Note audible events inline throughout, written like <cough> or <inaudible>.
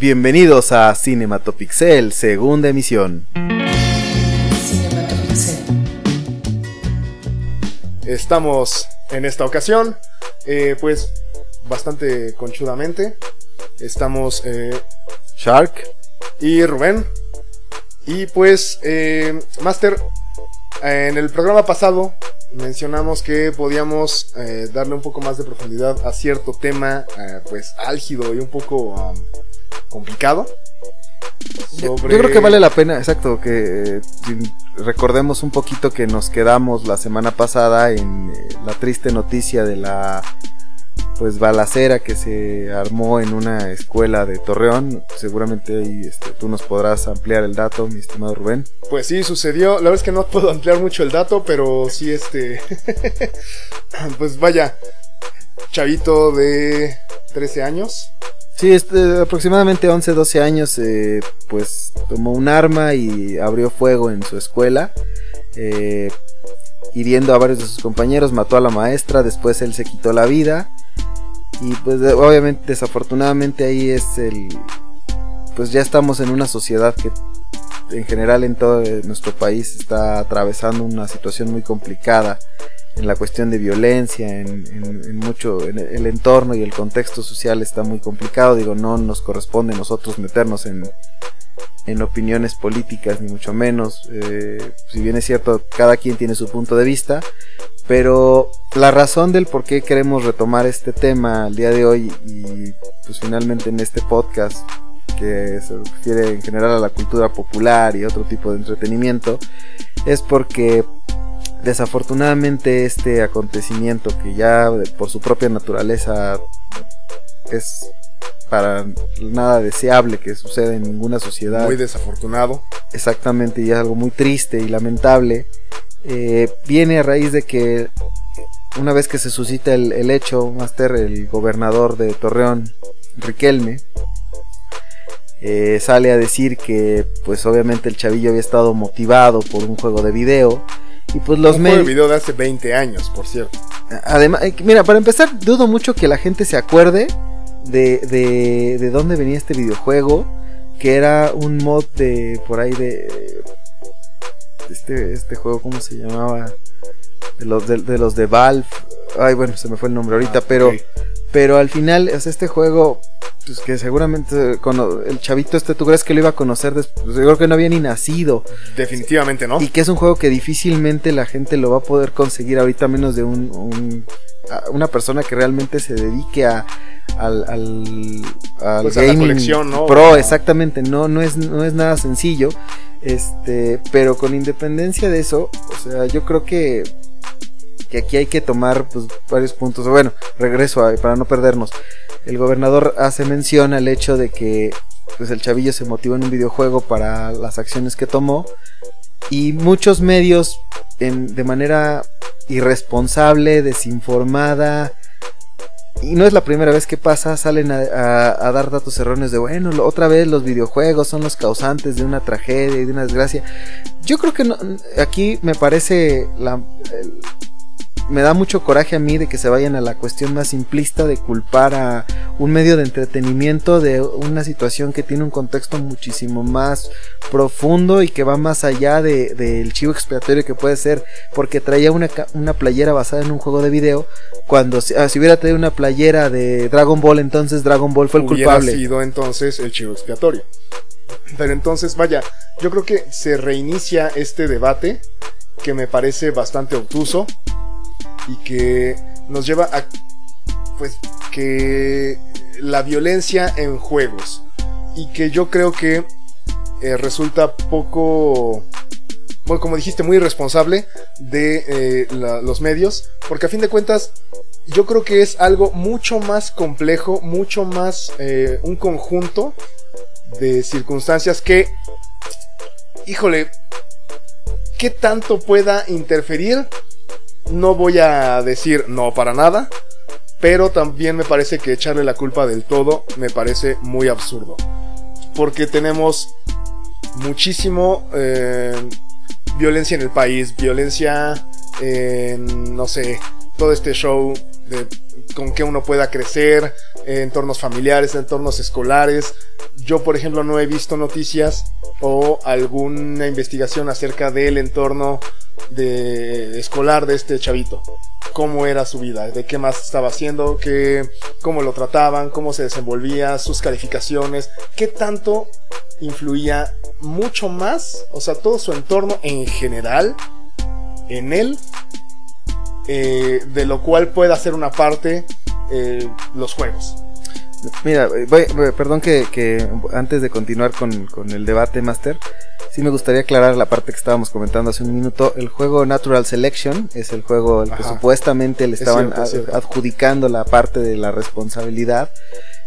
Bienvenidos a Cinematopixel, segunda emisión. Estamos en esta ocasión, eh, pues bastante conchudamente. Estamos eh, Shark y Rubén. Y pues, eh, Master, en el programa pasado mencionamos que podíamos eh, darle un poco más de profundidad a cierto tema, eh, pues álgido y un poco um, complicado. Yo, yo creo que vale la pena, exacto, que eh, recordemos un poquito que nos quedamos la semana pasada en eh, la triste noticia de la pues balacera que se armó en una escuela de Torreón. Seguramente ahí este, tú nos podrás ampliar el dato, mi estimado Rubén. Pues sí, sucedió. La verdad es que no puedo ampliar mucho el dato, pero sí este... <laughs> pues vaya, chavito de 13 años. Sí, este, aproximadamente 11, 12 años, eh, pues tomó un arma y abrió fuego en su escuela. Eh, hiriendo a varios de sus compañeros, mató a la maestra, después él se quitó la vida. Y pues obviamente desafortunadamente ahí es el... Pues ya estamos en una sociedad que en general en todo nuestro país está atravesando una situación muy complicada en la cuestión de violencia, en, en, en, mucho, en el entorno y el contexto social está muy complicado. Digo, no nos corresponde a nosotros meternos en, en opiniones políticas, ni mucho menos. Eh, si bien es cierto, cada quien tiene su punto de vista, pero la razón del por qué queremos retomar este tema al día de hoy y pues finalmente en este podcast que se refiere en general a la cultura popular y otro tipo de entretenimiento es porque desafortunadamente este acontecimiento que ya por su propia naturaleza es para nada deseable que suceda en ninguna sociedad. Muy desafortunado. Exactamente, y es algo muy triste y lamentable. Eh, viene a raíz de que una vez que se suscita el, el hecho, Master, el gobernador de Torreón, Riquelme, eh, sale a decir que pues obviamente el chavillo había estado motivado por un juego de video y pues los de video de hace 20 años, por cierto. Además, eh, mira, para empezar, dudo mucho que la gente se acuerde de, de, de dónde venía este videojuego, que era un mod de por ahí de este este juego cómo se llamaba de los de, de los de Valve. Ay, bueno, se me fue el nombre ahorita, ah, pero okay. pero al final es este juego pues que seguramente con el chavito este, ¿tú crees que lo iba a conocer después? Yo creo que no había ni nacido. Definitivamente no. Y que es un juego que difícilmente la gente lo va a poder conseguir ahorita menos de un, un una persona que realmente se dedique a al, al, al pues gaming a la colección, ¿no? pro, exactamente, no, no es, no es nada sencillo. Este, pero con independencia de eso, o sea, yo creo que que aquí hay que tomar pues, varios puntos. Bueno, regreso para no perdernos. El gobernador hace mención al hecho de que pues, el chavillo se motivó en un videojuego para las acciones que tomó. Y muchos medios, en, de manera irresponsable, desinformada, y no es la primera vez que pasa, salen a, dar datos erróneos de, bueno, otra vez los videojuegos son los causantes de una tragedia y de una desgracia. Yo creo que aquí me parece la, me da mucho coraje a mí de que se vayan a la cuestión más simplista de culpar a un medio de entretenimiento de una situación que tiene un contexto muchísimo más profundo y que va más allá del de, chivo expiatorio que puede ser porque traía una, una, playera basada en un juego de video cuando si, ah, si, hubiera traído una playera de Dragon Ball entonces Dragon Ball fue el hubiera culpable. sido entonces el chivo expiatorio. Pero entonces vaya yo creo que se reinicia este debate que me parece bastante obtuso y que nos lleva a pues que la violencia en juegos. Y que yo creo que eh, resulta poco bueno como dijiste muy irresponsable de eh, los medios porque a fin de cuentas yo creo que es algo mucho más complejo mucho más eh, un conjunto de circunstancias que híjole qué tanto pueda interferir no voy a decir no para nada, pero también me parece que echarle la culpa del todo me parece muy absurdo. Porque tenemos muchísimo eh, violencia en el país, violencia en, no sé, todo este show de con que uno pueda crecer, entornos familiares, entornos escolares. Yo, por ejemplo, no he visto noticias o alguna investigación acerca del entorno escolar de este chavito. Cómo era su vida, de qué más estaba haciendo, qué, cómo lo trataban, cómo se desenvolvía, sus calificaciones, qué tanto influía mucho más, o sea, todo su entorno en general en él, eh, de lo cual pueda ser una parte eh, los juegos. Mira, perdón que, antes de continuar con, el debate, Master, sí me gustaría aclarar la parte que estábamos comentando hace un minuto. El juego Natural Selection es el juego al que supuestamente le estaban adjudicando la parte de la responsabilidad.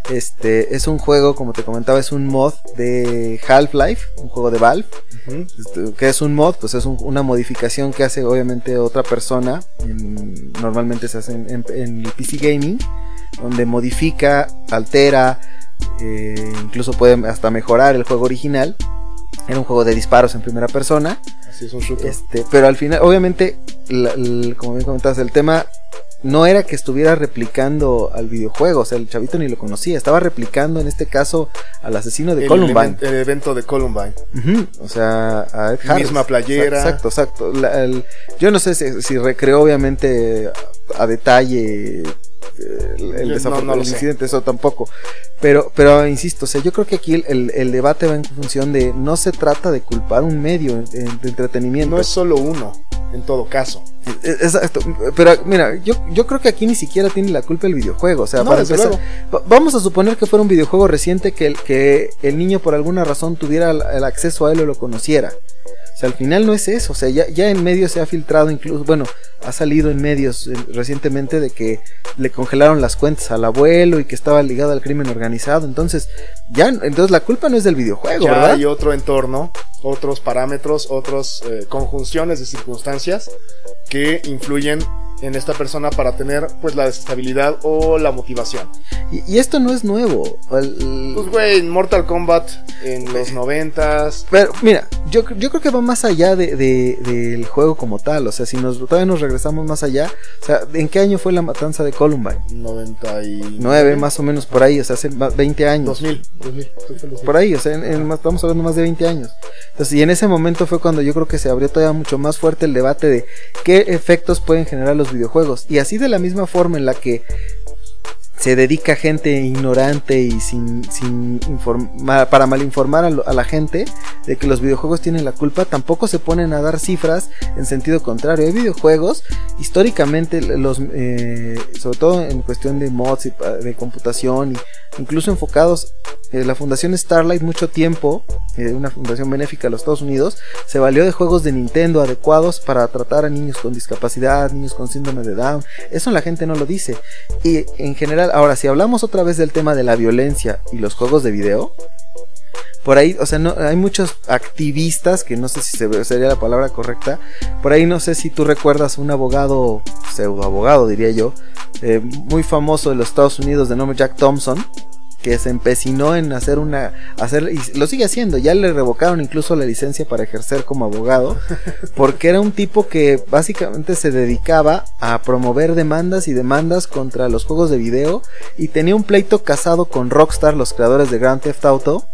Este es un juego, como te comentaba, es un mod de Half-Life, un juego de Valve. Este, que es un mod? Pues es una modificación que hace obviamente otra persona. normalmente se hace en, el PC Gaming, donde modifica, altera, eh, incluso puede hasta mejorar el juego original. Era un juego de disparos en primera persona. Así es un shooter. Este, pero al final, obviamente, como bien comentabas, el tema no era que estuviera replicando al videojuego, o sea, el chavito ni lo conocía, estaba replicando en este caso al asesino de Columbine. el evento de Columbine. o sea, a Ed Harris. Misma playera. Exacto, exacto. yo no sé si, recreó obviamente a, detalle eh, el, el, incidente, eso tampoco. Pero, pero insisto, o sea, yo creo que aquí el, debate va en función de no se trata de culpar un medio de entretenimiento. No es solo uno en todo caso. E, exacto, pero mira, yo, yo creo que aquí ni siquiera tiene la culpa el videojuego. O sea, para empezar, vamos a suponer que fuera un videojuego reciente que el, que el niño por alguna razón tuviera el acceso a él o lo conociera al final no es eso. O sea, ya, ya en medios se ha filtrado incluso, bueno, ha salido en medios eh, recientemente de que le congelaron las cuentas al abuelo y que estaba ligado al crimen organizado. Entonces, ya, entonces la culpa no es del videojuego, ya ¿verdad? Hay otro entorno, otros parámetros, otras eh, conjunciones de circunstancias que influyen en esta persona para tener pues la desestabilidad o la motivación. Y, esto no es nuevo. Pues güey, Mortal Kombat en los noventas. Pero mira, yo, yo creo que va más allá de, del juego como tal. O sea, si nos todavía nos regresamos más allá. O sea, ¿en qué año fue la matanza de Columbine? 99 más o menos por ahí, o sea, hace 20 años. 2000, Por ahí, o sea, estamos hablando más de 20 años. Entonces, y en ese momento fue cuando yo creo que se abrió todavía mucho más fuerte el debate de qué efectos pueden generar los videojuegos. Y así de la misma forma en la que se dedica gente ignorante y sin, sin informar, para malinformar a, la gente de que los videojuegos tienen la culpa, tampoco se ponen a dar cifras en sentido contrario. Hay videojuegos, históricamente, los, eh, sobre todo en cuestión de mods y de computación, incluso enfocados en la Fundación Starlight mucho tiempo, eh, una fundación benéfica de los Estados Unidos, se valió de juegos de Nintendo adecuados para tratar a niños con discapacidad, niños con síndrome de Down. Eso la gente no lo dice. Y en general Ahora, si hablamos otra vez del tema de la violencia y los juegos de video, por ahí, o sea, no, hay muchos activistas, que no sé si sería la palabra correcta, por ahí no sé si tú recuerdas un abogado, pseudo abogado diría yo, eh, muy famoso de los Estados Unidos de nombre Jack Thompson, que se empecinó en hacer una hacer y lo sigue haciendo ya le revocaron incluso la licencia para ejercer como abogado <laughs> porque era un tipo que básicamente se dedicaba a promover demandas y demandas contra los juegos de video y tenía un pleito casado con Rockstar los creadores de Grand Theft Auto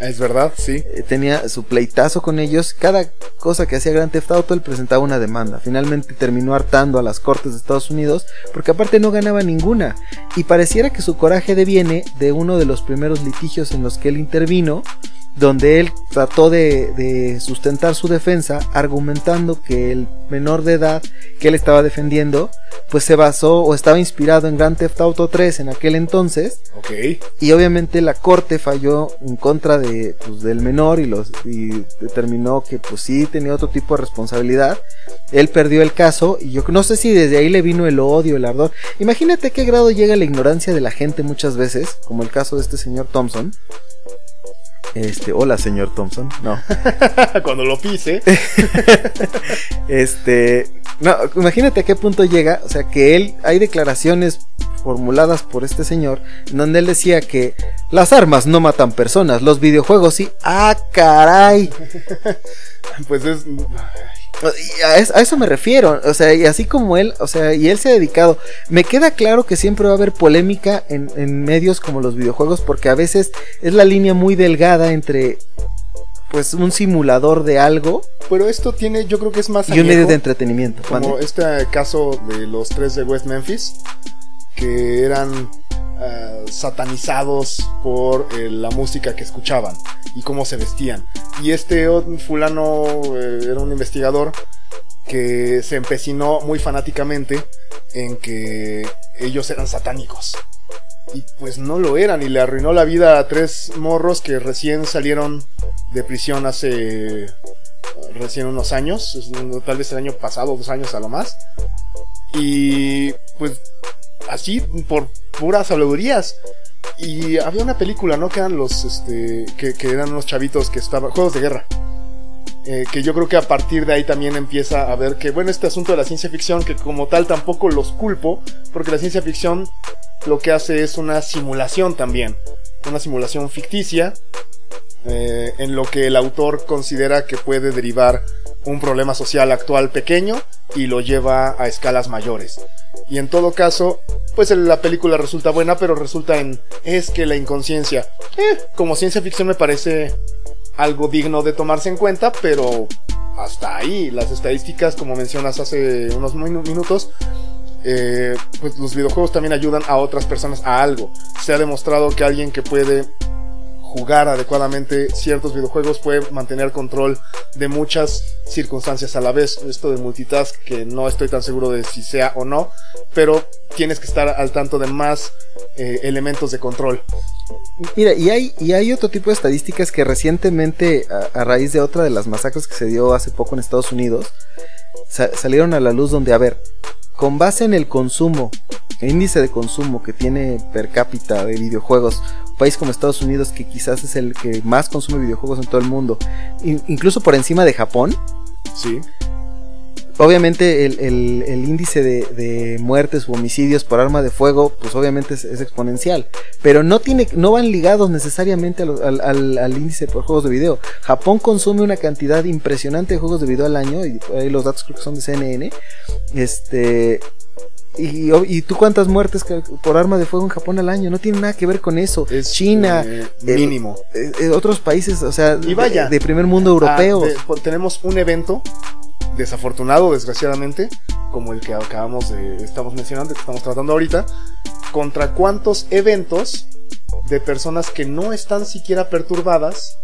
es verdad, sí. Eh, tenía su pleitazo con ellos. Cada cosa que hacía Grand Theft Auto, él presentaba una demanda. Finalmente terminó hartando a las cortes de Estados Unidos, porque aparte no ganaba ninguna. Y pareciera que su coraje deviene de uno de los primeros litigios en los que él intervino, donde él trató de, sustentar su defensa argumentando que el menor de edad que él estaba defendiendo pues se basó o estaba inspirado en Grand Theft Auto 3 en aquel entonces. Y obviamente la corte falló en contra de pues, del menor y los y determinó que pues sí tenía otro tipo de responsabilidad. Él perdió el caso y yo no sé si desde ahí le vino el odio el ardor. Imagínate qué grado llega la ignorancia de la gente muchas veces como el caso de este señor Thompson este, hola, señor Thompson. No. <laughs> Cuando lo pise. <laughs> este, no, imagínate a qué punto llega, o sea, que él hay declaraciones formuladas por este señor en donde él decía que las armas no matan personas, los videojuegos sí. Ah, caray. <laughs> pues es A eso, me refiero, o sea, y así como él, o sea, y él se ha dedicado. Me queda claro que siempre va a haber polémica en, en medios como los videojuegos, porque a veces es la línea muy delgada entre pues un simulador de algo. Pero esto tiene, yo creo que es más y un medio de entretenimiento. Como este caso de los tres de West Memphis, que eran eh, satanizados por eh, la música que escuchaban y cómo se vestían. Y este fulano eh, era un investigador que se empecinó muy fanáticamente en que ellos eran satánicos. Y pues no lo eran y le arruinó la vida a tres morros que recién salieron de prisión hace recién unos años, tal vez el año pasado, dos años a lo más. Y pues así por puras habladurías. Y había una película, ¿no? Que eran los, este, que, eran unos chavitos que estaban, juegos de guerra. Eh, que yo creo que a partir de ahí también empieza a ver que, bueno, este asunto de la ciencia ficción, que como tal tampoco los culpo, porque la ciencia ficción lo que hace es una simulación también, una simulación ficticia, eh, en lo que el autor considera que puede derivar un problema social actual pequeño y lo lleva a escalas mayores. Y en todo caso, pues la película resulta buena, pero resulta en es que la inconsciencia, eh, como ciencia ficción me parece algo digno de tomarse en cuenta, pero hasta ahí las estadísticas, como mencionas hace unos minutos, eh, pues los videojuegos también ayudan a otras personas a algo. Se ha demostrado que alguien que puede jugar adecuadamente ciertos videojuegos puede mantener control de muchas circunstancias a la vez. Esto de multitask que no estoy tan seguro de si sea o no, pero tienes que estar al tanto de más eh, elementos de control. Mira, y hay, y hay otro tipo de estadísticas que recientemente, a, raíz de otra de las masacres que se dio hace poco en Estados Unidos, salieron a la luz donde, a ver, con base en el consumo, el índice de consumo que tiene per cápita de videojuegos, un país como Estados Unidos que quizás es el que más consume videojuegos en todo el mundo, incluso por encima de Japón. Sí. Obviamente el, índice de, muertes u homicidios por arma de fuego, pues obviamente es, exponencial. Pero no, tiene, no van ligados necesariamente al, al, índice por juegos de video. Japón consume una cantidad impresionante de juegos de video al año, y ahí los datos creo que son de CNN. Este, y, tú cuántas muertes por arma de fuego en Japón al año? No tiene nada que ver con eso. Es China, eh, mínimo. Eh, otros países, o sea, y vaya, de, primer mundo europeo. Ah, tenemos un evento desafortunado, desgraciadamente, como el que acabamos de estamos mencionando, que estamos tratando ahorita, contra cuántos eventos de personas que no están siquiera perturbadas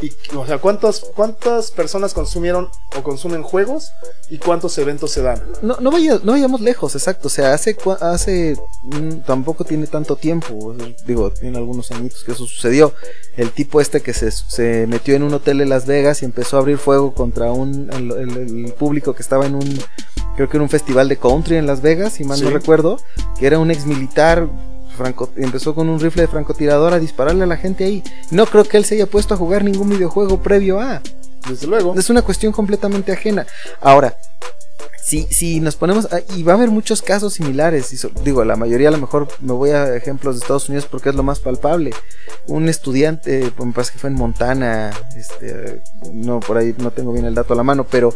y, o sea, ¿cuántas, ¿cuántas personas consumieron o consumen juegos y cuántos eventos se dan? No, no, vaya, no vayamos lejos, exacto. O sea, hace, hace mm, tampoco tiene tanto tiempo. Digo, tiene algunos añitos que eso sucedió. El tipo este que se, se metió en un hotel de Las Vegas y empezó a abrir fuego contra un, el, público que estaba en un, creo que era un festival de country en Las Vegas, si mal no recuerdo, que era un ex militar franco, empezó con un rifle de francotirador a dispararle a la gente ahí. No creo que él se haya puesto a jugar ningún videojuego previo a. Desde luego. Es una cuestión completamente ajena. Ahora, si, si nos ponemos, y va a haber muchos casos similares, y digo, la mayoría a lo mejor me voy a ejemplos de Estados Unidos porque es lo más palpable. Un estudiante, pues me parece que fue en Montana, este, no, por ahí no tengo bien el dato a la mano, pero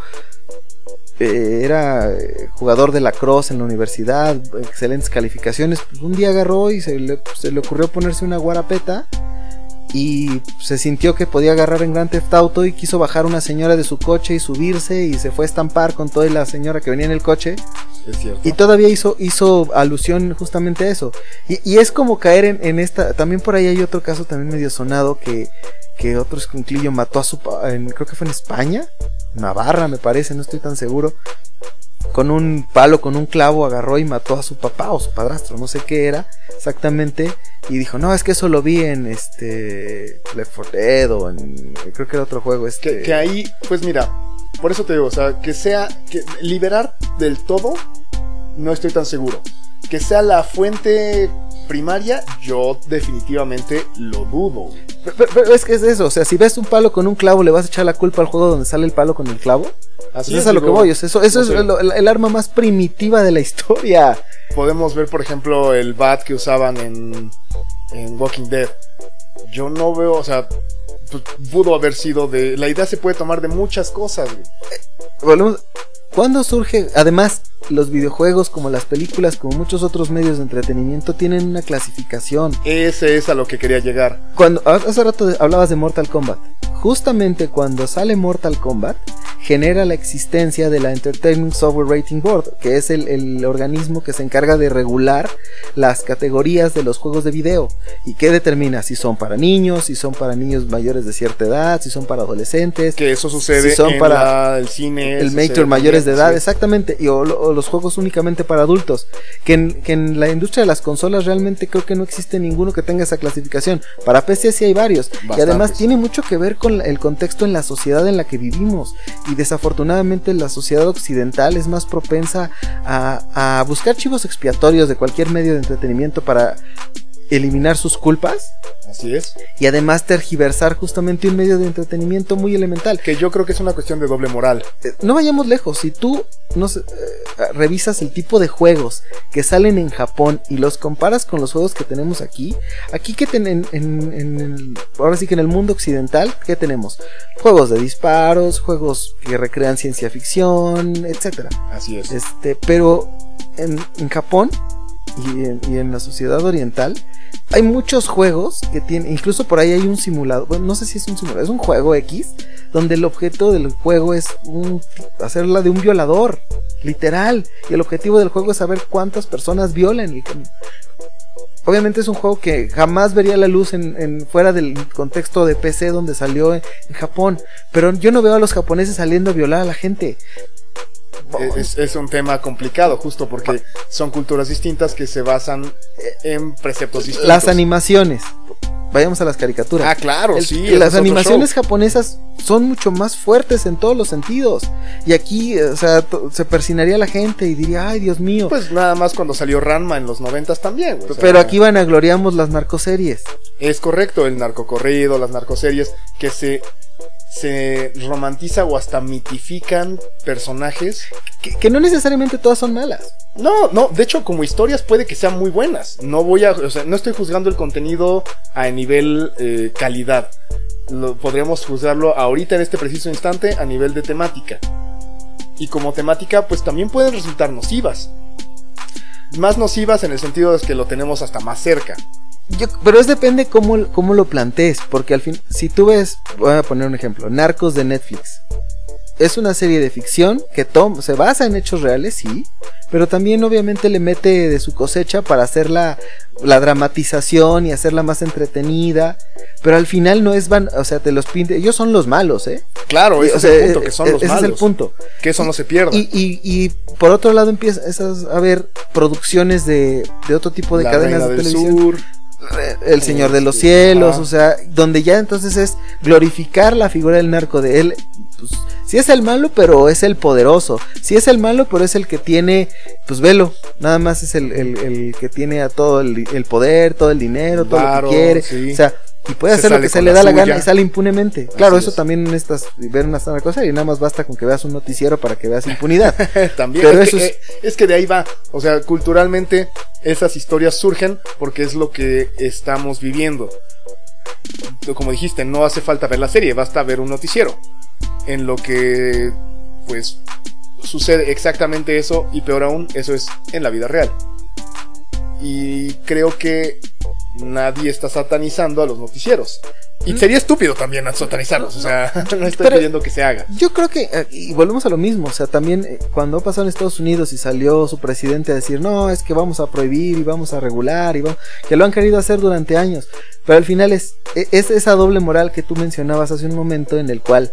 eh, era eh, jugador de la cross en la universidad, excelentes calificaciones. Pues un día agarró y se le, ocurrió ponerse una guarapeta y se sintió que podía agarrar en Grand Theft Auto y quiso bajar una señora de su coche y subirse y se fue a estampar con toda la señora que venía en el coche. Y todavía hizo, hizo alusión justamente a eso. Y, es como caer en, esta. También por ahí hay otro caso también medio sonado que, que otro escunclillo mató a su. creo que fue en España. Navarra, me parece, no estoy tan seguro. Con un palo, con un clavo, agarró y mató a su papá o su padrastro, no sé qué era exactamente. Y dijo, no, es que eso lo vi en este. Left 4 Dead o en. Creo que era otro juego. Este... Que, ahí, pues mira, por eso te digo, o sea, que sea. Liberar del todo, no estoy tan seguro. Que sea la fuente primaria, yo definitivamente lo dudo. Pero, es que es eso, o sea, si ves un palo con un clavo, ¿le vas a echar la culpa al juego donde sale el palo con el clavo? Así es, a lo que voy, eso, eso es el, arma más primitiva de la historia. Podemos ver, por ejemplo, el bat que usaban en, en Walking Dead. Yo no veo, o sea, pues, pudo haber sido de... La idea se puede tomar de muchas cosas. volvemos. ¿Cuándo surge? Además, los videojuegos, como las películas, como muchos otros medios de entretenimiento, tienen una clasificación. Ese es a lo que quería llegar. Cuando hace rato hablabas de Mortal Kombat. Justamente cuando sale Mortal Kombat, genera la existencia de la Entertainment Software Rating Board, que es el, el, organismo que se encarga de regular las categorías de los juegos de video y que determina si son para niños, si son para niños mayores de cierta edad, si son para adolescentes. Que eso sucede si son en para la- el cine. el major mayores de edad, sí. exactamente, y o, o los juegos únicamente para adultos. Que en, que en la industria de las consolas realmente creo que no existe ninguno que tenga esa clasificación. Para PC sí hay varios. Y además tiene mucho que ver con el contexto en la sociedad en la que vivimos. Y desafortunadamente la sociedad occidental es más propensa a, buscar chivos expiatorios de cualquier medio de entretenimiento para eliminar sus culpas Así es. y además tergiversar justamente un medio de entretenimiento muy elemental. Que yo creo que es una cuestión de doble moral. Eh, no vayamos lejos, si tú eh, revisas el tipo de juegos que salen en Japón y los comparas con los juegos que tenemos aquí, aquí que ten- en, en- en el- ahora sí que en el mundo occidental, ¿qué tenemos? Juegos de disparos, juegos que recrean ciencia ficción, etcétera. Así es. Este, pero en, en Japón y en, y en la sociedad oriental hay muchos juegos que tienen, incluso por ahí hay un simulador, bueno, no sé si es un simulador, es un juego X, donde el objeto del juego es un, hacerla de un violador, literal, y el objetivo del juego es saber cuántas personas violan. Obviamente es un juego que jamás vería la luz en, en- fuera del contexto de PC donde salió en, en Japón, pero yo no veo a los japoneses saliendo a violar a la gente. Es, es un tema complicado, justo porque son culturas distintas que se basan en preceptos distintos. Las animaciones. Vayamos a las caricaturas. Ah, claro, El- sí. las animaciones show. japonesas son mucho más fuertes en todos los sentidos. Y aquí, o sea, se persinaría la gente y diría, ay, Dios mío. Pues nada más cuando salió Ranma en los noventas también. sea, Pero aquí van a gloriamos las narcoseries. Es correcto, el narcocorrido, las narcoseries, que se, se romantiza o hasta mitifican personajes. Que, que no necesariamente todas son malas. No, no, de hecho, como historias puede que sean muy buenas. No voy a, o sea, no estoy juzgando el contenido a nivel eh, calidad. Lo, podríamos juzgarlo ahorita en este preciso instante a nivel de temática. Y como temática, pues también pueden resultar nocivas. Más nocivas en el sentido de que lo tenemos hasta más cerca. Yo, pero es depende cómo, cómo lo plantees. Porque al fin, si tú ves, voy a poner un ejemplo, Narcos de Netflix. Es una serie de ficción que tom- se basa en hechos reales, sí, pero también obviamente le mete de su cosecha para hacer la, la dramatización y hacerla más entretenida. Pero al final no es van, o sea, te los pinte, ellos son los malos, ¿eh? Claro, ese o es el punto, que son e- los ese malos. es el punto. Que eso no se pierda. Y, y, y por otro lado empiezas a ver producciones de, de otro tipo de La cadenas Reina de televisión. Sur. El Señor de los Cielos, ajá. o sea, donde ya entonces es glorificar la figura del narco de él. Pues, si es el malo, pero es el poderoso. Si es el malo, pero es el que tiene, pues velo, nada más es el, el- el que tiene a todo el, el poder, todo el dinero, todo lo que quiere. sí. O sea, y puede hacer lo que se le da la gana y sale impunemente. Claro, Así eso es. también necesitas ver una sana cosa y nada más basta con que veas un noticiero para que veas impunidad. <laughs> También Pero es, eso que, es- eh, es que de ahí va. O sea, culturalmente esas historias surgen porque es lo que estamos viviendo. Como dijiste, no hace falta ver la serie, basta ver un noticiero. En lo que, pues, sucede exactamente eso y peor aún, eso es en la vida real. Y creo que nadie está satanizando a los noticieros. Y sería estúpido también satanizarlos, o sea, <laughs> no estoy Pero- pidiendo que se haga. Yo creo que, eh, y volvemos a lo mismo, o sea, también eh, cuando pasó en Estados Unidos y salió su presidente a decir, no, es que vamos a prohibir y vamos a regular, y vamos, que lo han querido hacer durante años, pero al final es, e- es esa doble moral que tú mencionabas hace un momento en el cual,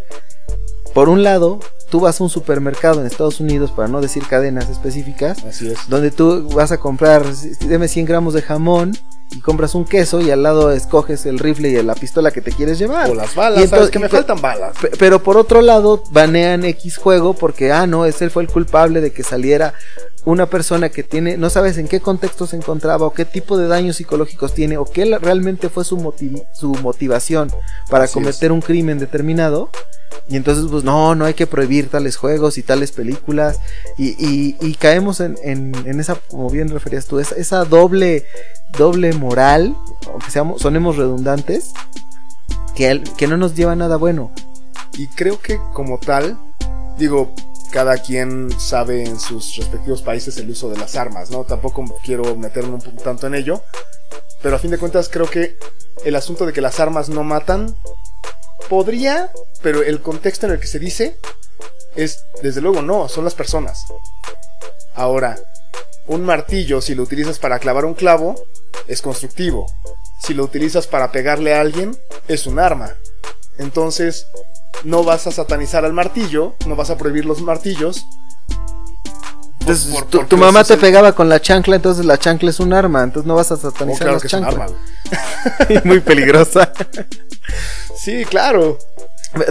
por un lado, tú vas a un supermercado en Estados Unidos, para no decir cadenas específicas, Así es. donde tú vas a comprar, deme 100 gramos de jamón, y compras un queso y al lado escoges el rifle y la pistola que te quieres llevar. O las balas, Y entonces- sabes que me faltan balas. Pe- Pero por otro lado, banean X juego porque, ah, no, ese fue el culpable de que saliera una persona que tiene, no sabes en qué contexto se encontraba o qué tipo de daños psicológicos tiene o qué realmente fue su, motiv- su motivación para Así cometer un crimen determinado. Y entonces, pues no, no hay que prohibir tales juegos y tales películas. Y, y- y caemos en, en- en esa, como bien referías tú, esa, esa doble, doble moral, aunque seamos, sonemos redundantes, que, no nos lleva a nada bueno. Y creo que como tal, digo, cada quien sabe en sus respectivos países el uso de las armas, ¿no? Tampoco quiero meterme un poco tanto en ello, pero a fin de cuentas creo que el asunto de que las armas no matan podría, pero el contexto en el que se dice es, desde luego no, son las personas. Ahora, un martillo, si lo utilizas para clavar un clavo, es constructivo. Si lo utilizas para pegarle a alguien, es un arma. Entonces, no vas a satanizar al martillo, no vas a prohibir los martillos. Entonces, tu, mamá te pegaba con la chancla, entonces la chancla es un arma, entonces no vas a satanizar oh, claro la chancla. <laughs> Muy peligrosa. sí, claro.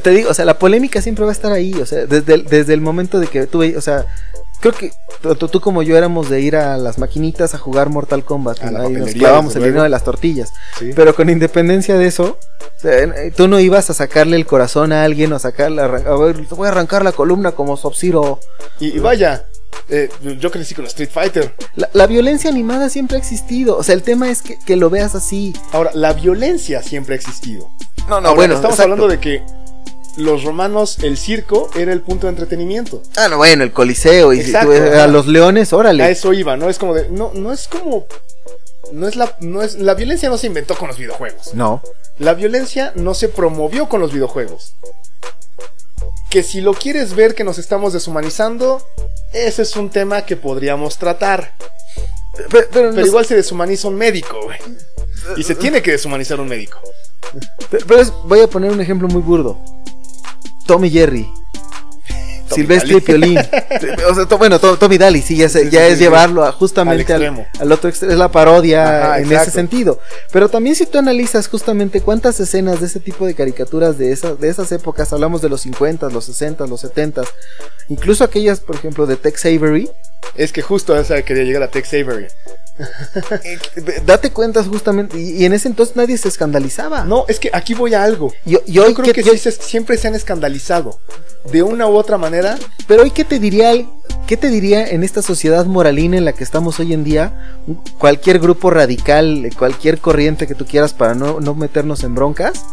Te digo, o sea, la polémica siempre va a estar ahí, o sea, desde el, desde el momento de que tú, o sea, creo que tú, como yo éramos de ir a las maquinitas a jugar Mortal Kombat, y nos clavamos el dinero de las tortillas, pero con independencia de eso, tú no ibas a sacarle el corazón a alguien o a sacarle, a, ver, te voy a arrancar la columna como Sub-Zero. Y, vaya, eh, yo crecí con Street Fighter. La, violencia animada siempre ha existido. O sea, el tema es que, lo veas así. Ahora, la violencia siempre ha existido. No, no, bueno. Estamos hablando de que los romanos, el circo era el punto de entretenimiento. Ah, no, bueno, el coliseo y a los leones, órale. A eso iba, no es como de, no, no es como, no es la, no es, la violencia no se inventó con los videojuegos. No. La violencia no se promovió con los videojuegos. Que si lo quieres ver que nos estamos deshumanizando, ese es un tema que podríamos tratar. Pero, igual se deshumaniza un médico, güey. Y se <laughs> tiene que deshumanizar un médico. Pero, voy a poner un ejemplo muy burdo. Tommy Jerry. Silvestre y Piolín. <laughs> o sea, bueno, Tommy Daly, sí, ya, es llevarlo justamente al, otro extremo. Es la parodia en ese sentido. Pero también si tú analizas justamente cuántas escenas de ese tipo de caricaturas de, esas de esas épocas, hablamos de los 50, los 60, los 70, incluso aquellas, por ejemplo, de Tex Avery. Es que justo a esa quería llegar a Tex Avery. Eh, date cuenta justamente, y, en ese entonces nadie se escandalizaba. No, es que aquí voy a algo. Yo, creo que, siempre se han escandalizado, de una u otra manera. Pero hoy, ¿qué te diría, qué te diría en esta sociedad moralina en la que estamos hoy en día? Cualquier grupo radical, cualquier corriente que tú quieras para no, no meternos en broncas.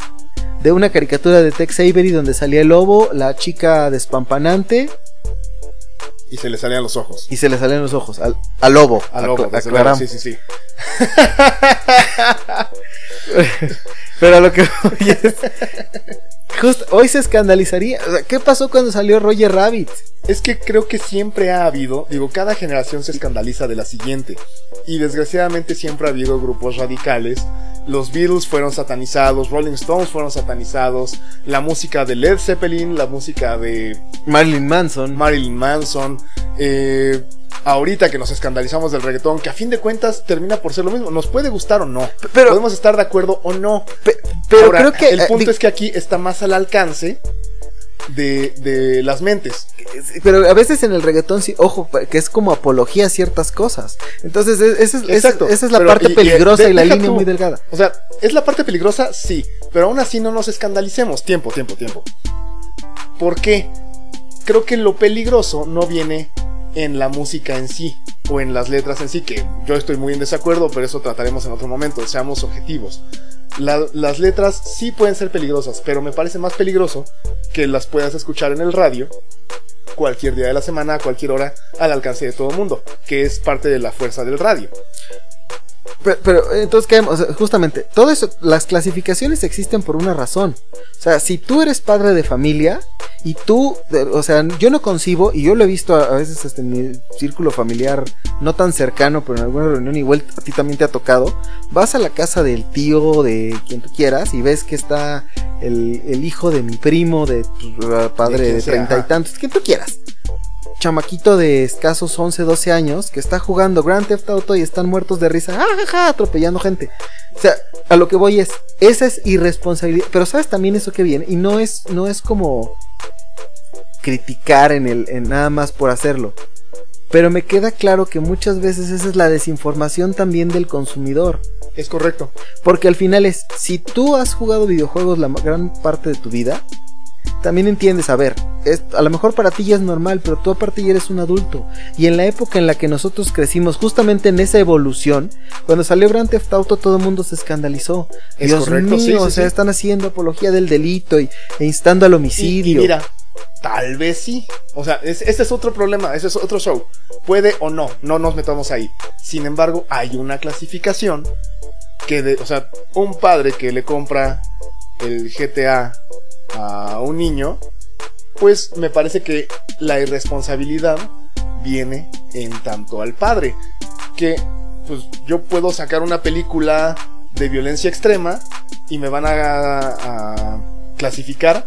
De una caricatura de Tex Avery donde salía el lobo, la chica despampanante, y se le salían los ojos. Y se le salían los ojos. Al, lobo. Al lobo, sí, sí, sí. <laughs> Pero lo que hoy es. Justo, hoy se escandalizaría. O sea, ¿qué pasó cuando salió Roger Rabbit? Es que creo que siempre ha habido, digo, cada generación se escandaliza de la siguiente. Y desgraciadamente siempre ha habido grupos radicales. Los Beatles fueron satanizados, Rolling Stones fueron satanizados, la música de Led Zeppelin, la música de Marilyn Manson. Marilyn Manson. Eh, ahorita que nos escandalizamos del reggaetón, que a fin de cuentas termina por ser lo mismo. Nos puede gustar o no. Pero, Podemos estar de acuerdo o no. pero creo que. El punto es que aquí está más al alcance de, de, las mentes. Pero a veces en el reggaetón, sí, ojo, que es como apología a ciertas cosas. Entonces, esa es, esa es la parte peligrosa y, la línea muy delgada. O sea, es la parte peligrosa, sí, pero aún así no nos escandalicemos. Tiempo, tiempo, tiempo. ¿Por qué? Creo que lo peligroso no viene en la música en sí o en las letras en sí, que yo estoy muy en desacuerdo, pero eso trataremos en otro momento, seamos objetivos. Las letras sí pueden ser peligrosas, pero me parece más peligroso que las puedas escuchar en el radio cualquier día de la semana, a cualquier hora, al alcance de todo el mundo, que es parte de la fuerza del radio. Pero, entonces, ¿qué? justamente, todo eso, las clasificaciones existen por una razón. O sea, si tú eres padre de familia y tú, o sea, yo no concibo, y yo lo he visto a, veces hasta en mi círculo familiar, no tan cercano, pero en alguna reunión igual a ti también te ha tocado, vas a la casa del tío, de quien tú quieras, y ves que está el, el hijo de mi primo, de tu padre de treinta y tantos, quien tú quieras chamaquito de escasos 11, 12 años que está jugando Grand Theft Auto y están muertos de risa, ¡Ah, atropellando gente. O sea, a lo que voy es, esa es irresponsabilidad, pero sabes también eso que viene y no es no es como criticar en el en nada más por hacerlo. Pero me queda claro que muchas veces esa es la desinformación también del consumidor. Es correcto. Porque al final es, si tú has jugado videojuegos la gran parte de tu vida, también entiendes, a ver, a lo mejor para ti ya es normal, pero tú aparte ya eres un adulto. Y en la época en la que nosotros crecimos, justamente en esa evolución, cuando salió Grand Theft Auto todo el mundo se escandalizó. Dios mío, o sea, están haciendo apología del delito y, e instando al homicidio. Y, mira, Tal vez sí. O sea, este es otro problema, ese es otro show. Puede o no, no nos metamos ahí. Sin embargo, hay una clasificación que, de, o sea, un padre que le compra el GTA a un niño, pues me parece que la irresponsabilidad viene en tanto al padre. Que, pues yo puedo sacar una película de violencia extrema y me van a clasificar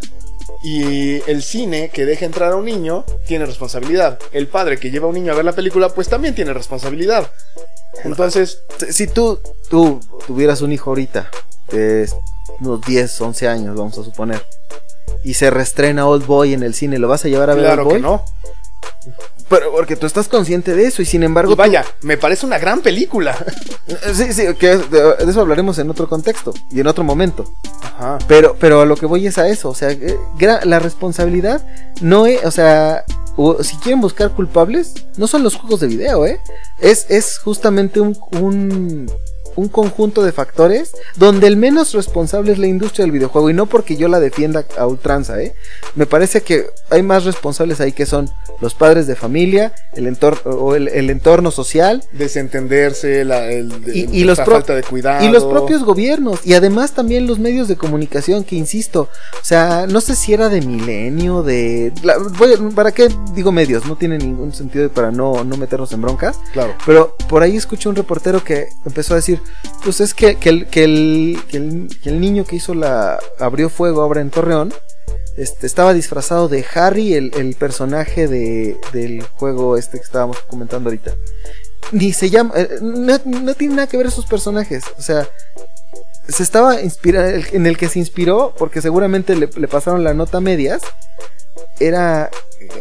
y el cine que deja entrar a un niño tiene responsabilidad. El padre que lleva a un niño a ver la película, pues también tiene responsabilidad. Entonces, si tú, tú tuvieras un hijo ahorita, de unos 10, 11 años, vamos a suponer, y se restrena Old Boy en el cine, ¿lo vas a llevar a ver Old Boy? Que no. Pero porque tú estás consciente de eso y sin embargo... vaya, me parece una gran película. <laughs> Sí, sí, que de, eso hablaremos en otro contexto y en otro momento. Ajá. Pero, pero a lo que voy es a eso, o sea, eh, la responsabilidad no es, o sea, si quieren buscar culpables, no son los juegos de video, ¿eh? Es, es justamente un, un, un conjunto de factores donde el menos responsable es la industria del videojuego y no porque yo la defienda a ultranza, ¿eh? Me parece que hay más responsables ahí que son los padres de familia, el entorno o el, entorno social, desentenderse, la, y, los falta de cuidado. y los propios gobiernos y además también los medios de comunicación que insisto, o sea, no sé si era de milenio, de para qué digo medios, no tiene ningún sentido para no no meternos en broncas, claro, pero por ahí escuché un reportero que empezó a decir pues es que, el, que, el, niño que hizo la. abrió fuego ahora en Torreón. Este, estaba disfrazado de Harry, el, personaje de, del juego este que estábamos comentando ahorita. Ni se llama. Eh, no, tiene nada que ver esos personajes. O sea, se estaba inspirando. En el que se inspiró, porque seguramente le, le pasaron la nota medias. Era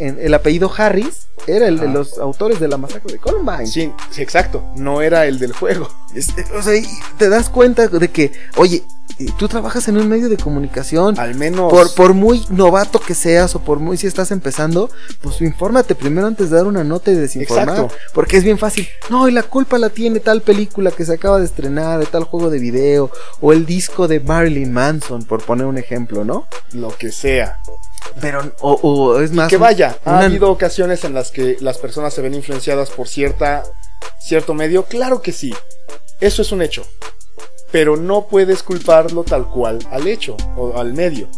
el apellido Harris era el de los autores de la masacre de Columbine. Sí, sí, exacto. No era el del juego. O sea, te das cuenta de que, oye, tú trabajas en un medio de comunicación. Al menos. Por, por muy novato que seas o por muy si estás empezando, pues infórmate primero antes de dar una nota y desinformar. Exacto. Porque es bien fácil. No, y la culpa la tiene tal película que se acaba de estrenar, de tal juego de video, o el disco de Marilyn Manson, por poner un ejemplo, ¿no? Lo que sea. Pero, o, es más. Que vaya, ha habido ocasiones en las que las personas se ven influenciadas por cierta, cierto medio. Claro que sí. Eso es un hecho. Pero no puedes culparlo tal cual al hecho o al medio.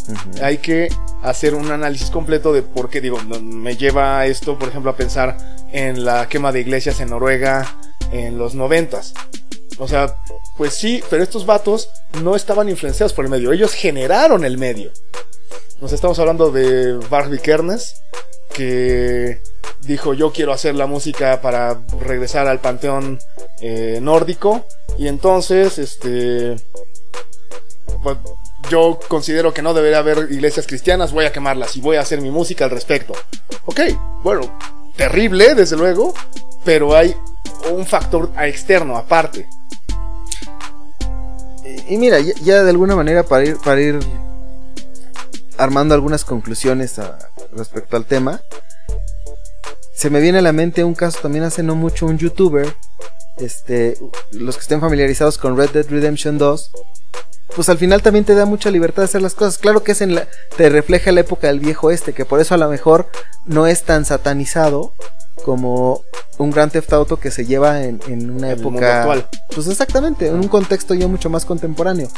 Hay que hacer un análisis completo de por qué, digo, me lleva esto, por ejemplo, a pensar en la quema de iglesias en Noruega en los noventas. O sea, pues sí, pero estos vatos no estaban influenciados por el medio, ellos generaron el medio. Nos estamos hablando de Barbie Kernes, que dijo yo quiero hacer la música para regresar al panteón eh, nórdico. Y entonces, este... Pues, yo considero que no debería haber iglesias cristianas, voy a quemarlas y voy a hacer mi música al respecto. Ok, bueno, terrible, desde luego, pero hay un factor externo aparte. Y, mira, ya, de alguna manera para ir, para ir armando algunas conclusiones respecto al tema. Se me viene a la mente un caso también hace no mucho un youtuber, este, los que estén familiarizados con Red Dead Redemption 2, pues al final también te da mucha libertad de hacer las cosas. Claro que es en la, te refleja la época del viejo este, que por eso a lo mejor no es tan satanizado como un gran Theft Auto que se lleva en, una época actual. Pues exactamente, en un contexto ya mucho más contemporáneo.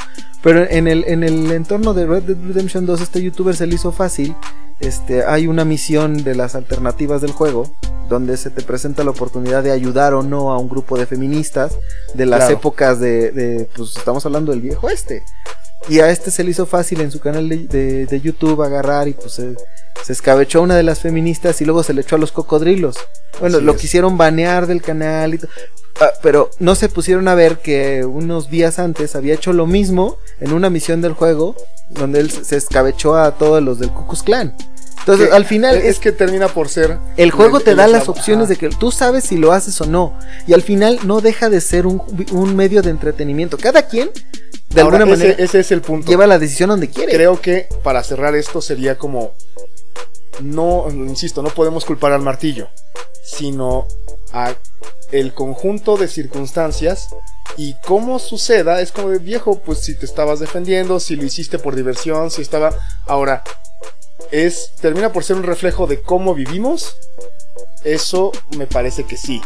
Pero en el, en el entorno de Red Dead Redemption 2, este youtuber se le hizo fácil. Este, hay una misión de las alternativas del juego donde se te presenta la oportunidad de ayudar o no a un grupo de feministas de las épocas de, pues estamos hablando del viejo este. Y a este se le hizo fácil en su canal de, de, YouTube agarrar y pues se, escabechó a una de las feministas y luego se le echó a los cocodrilos. Bueno, lo quisieron banear del canal y ah, pero no se pusieron a ver que unos días antes había hecho lo mismo en una misión del juego donde él se escabechó a todos los del Ku Klux Entonces, al final es, que termina por ser el juego te da las opciones de que tú sabes si lo haces o no y al final no deja de ser un, un medio de entretenimiento. Cada quien de alguna manera ese es el punto. Lleva la decisión donde quiere. Creo que para cerrar esto sería como no, insisto, no podemos culpar al martillo, sino a el conjunto de circunstancias y cómo suceda es como de viejo, pues si te estabas defendiendo, si lo hiciste por diversión, si estaba ahora es termina por ser un reflejo de cómo vivimos. Eso me parece que sí.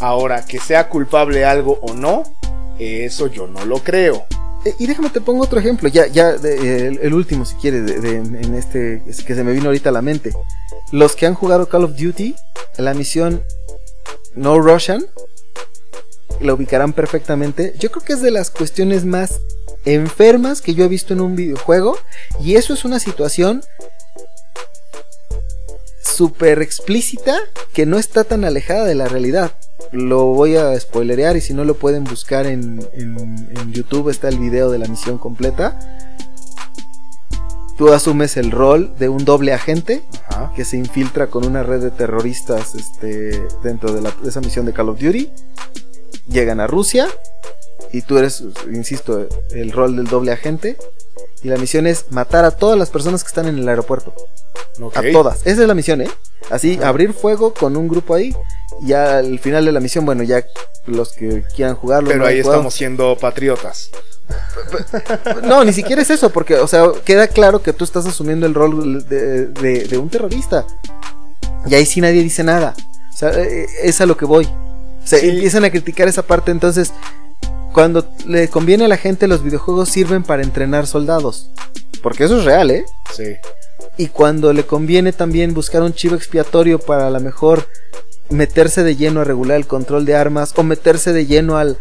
Ahora, que sea culpable algo o no, eso yo no lo creo. Eh, y déjame te pongo otro ejemplo, ya, ya el, último si quieres, de, en este es que se me vino ahorita a la mente. Los que han jugado Call of Duty, la misión No Russian, la ubicarán perfectamente. Yo creo que es de las cuestiones más enfermas que yo he visto en un videojuego. Y eso es una situación súper explícita que no está tan alejada de la realidad. Lo voy a spoilerear y si no lo pueden buscar en, en, YouTube está el video de la misión completa. Tú asumes el rol de un doble agente que se infiltra con una red de terroristas este, dentro de, de esa misión de Call of Duty. Llegan a Rusia y tú eres, insisto, el rol del doble agente. Y la misión es matar a todas las personas que están en el aeropuerto. A todas. Esa es la misión, ¿eh? Así, abrir fuego con un grupo ahí. Y al final de la misión, bueno, ya los que quieran jugarlo. Pero ahí estamos siendo patriotas. <laughs> No, ni siquiera es eso, porque, o sea, queda claro que tú estás asumiendo el rol de, un terrorista. Y ahí sí nadie dice nada. O sea, e, e, es a lo que voy. O sea, empiezan a criticar esa parte, entonces cuando le conviene a la gente, los videojuegos sirven para entrenar soldados. Porque eso es real, ¿eh? Sí. Y cuando le conviene también buscar un chivo expiatorio para a lo mejor meterse de lleno a regular el control de armas o meterse de lleno al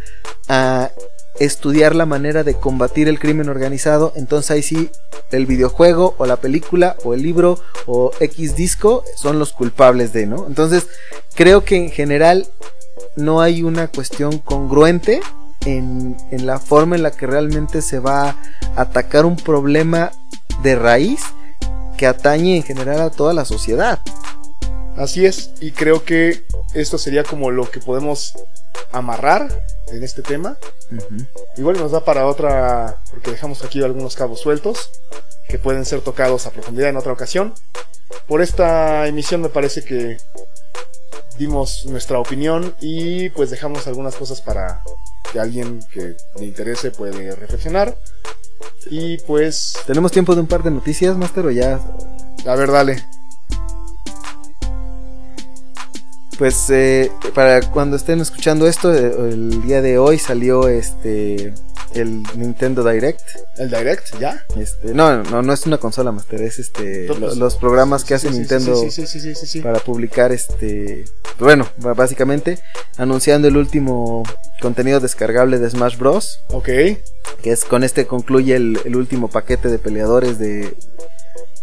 a estudiar la manera de combatir el crimen organizado, entonces ahí sí el videojuego o la película o el libro o X disco son los culpables de, ¿no? Entonces creo que en general no hay una cuestión congruente en, la forma en la que realmente se va a atacar un problema de raíz que atañe en general a toda la sociedad. Así es, y creo que esto sería como lo que podemos amarrar en este tema. Igual nos da para otra, porque dejamos aquí algunos cabos sueltos que pueden ser tocados a profundidad en otra ocasión. Por esta emisión me parece que dimos nuestra opinión y pues dejamos algunas cosas para que alguien que le interese puede reflexionar. Y pues... ¿Tenemos tiempo de un par de noticias, Master, o ya? A ver, dale. Pues eh, para cuando estén escuchando esto, eh, el día de hoy salió este el Nintendo Direct. ¿El Direct? ¿Ya? Este, no, no, no es una consola Master, es este los, programas que hace Nintendo para publicar este bueno, básicamente anunciando el último contenido descargable de Smash Bros. Ok. Que es con este concluye el, último paquete de peleadores de,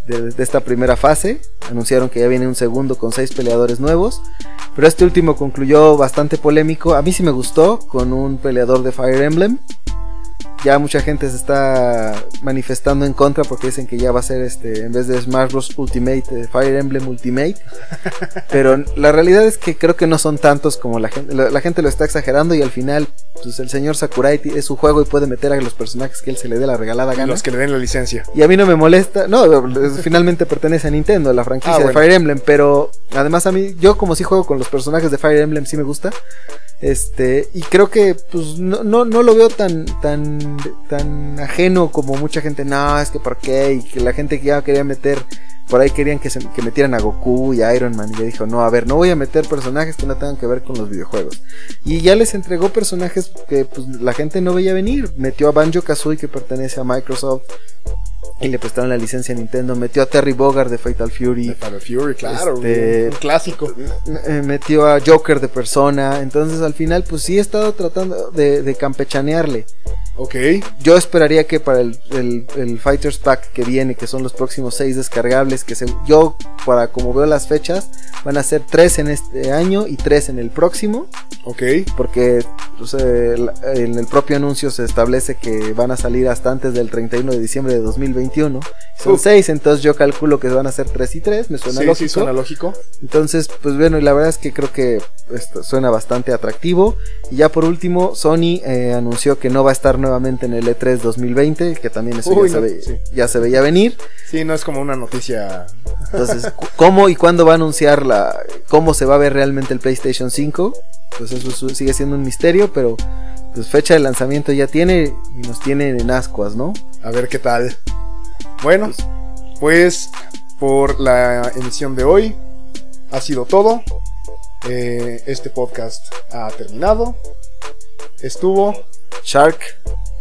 de, de, esta primera fase. Anunciaron que ya viene un segundo con seis peleadores nuevos. Pero este último concluyó bastante polémico. A mí sí me gustó con un peleador de Fire Emblem ya mucha gente se está manifestando en contra porque dicen que ya va a ser este en vez de Smash Bros. Ultimate eh, Fire Emblem Ultimate. <laughs> Pero la realidad es que creo que no son tantos como la gente la, gente lo está exagerando y al final pues el señor Sakurai es su juego y puede meter a los personajes que él se le dé la regalada gana. Los que le den la licencia. Y a mí no me molesta no finalmente pertenece a Nintendo la franquicia ah, de Fire Emblem pero además a mí yo como si juego con los personajes de Fire Emblem sí me gusta este, y creo que pues no, no, no, lo veo tan, tan, tan ajeno como mucha gente, no, es que por qué, y que la gente que ya quería meter, por ahí querían que, se, que metieran a Goku y a Iron Man, y le dijo, no, a ver, no voy a meter personajes que no tengan que ver con los videojuegos. Y ya les entregó personajes que pues la gente no veía venir, metió a Banjo Kazooie que pertenece a Microsoft, y le prestaron la licencia a Nintendo. Metió a Terry Bogard de Fatal Fury. Fatal Fury, claro. Este, un clásico. Eh, metió a Joker de Persona. Entonces al final, pues sí he estado tratando de, de campechanearle. Ok. Yo esperaría que para el, el, Fighters Pack que viene, que son los próximos seis descargables, que se, yo, para como veo las fechas, van a ser tres en este año y tres en el próximo. Ok. Porque pues, en el propio anuncio se establece que van a salir hasta antes del 31 de diciembre de 2021. Son seis, entonces yo calculo que van a ser tres y tres. Me suena lógico. Sí, suena lógico. Entonces, pues bueno, y la verdad es que creo que esto suena bastante atractivo. Y ya por último, Sony eh, anunció que no va a estar nuevamente en el E3 2020, que también eso ya, se veía venir. Sí, no es como una noticia. Entonces, ¿cómo y cuándo va a anunciar la, cómo se va a ver realmente el PlayStation 5? Pues eso sigue siendo un misterio, pero pues fecha de lanzamiento ya tiene y nos tiene en ascuas, ¿no? A ver qué tal. Bueno, pues, pues por la emisión de hoy. Ha sido todo. Eh, este podcast ha terminado. Estuvo Shark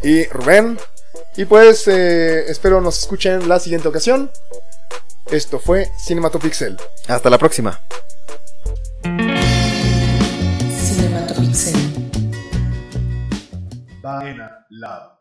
y Rubén. Y pues eh, espero nos escuchen la siguiente ocasión. Esto fue Cinematopixel. Hasta la próxima. Cinematopixel. Lab.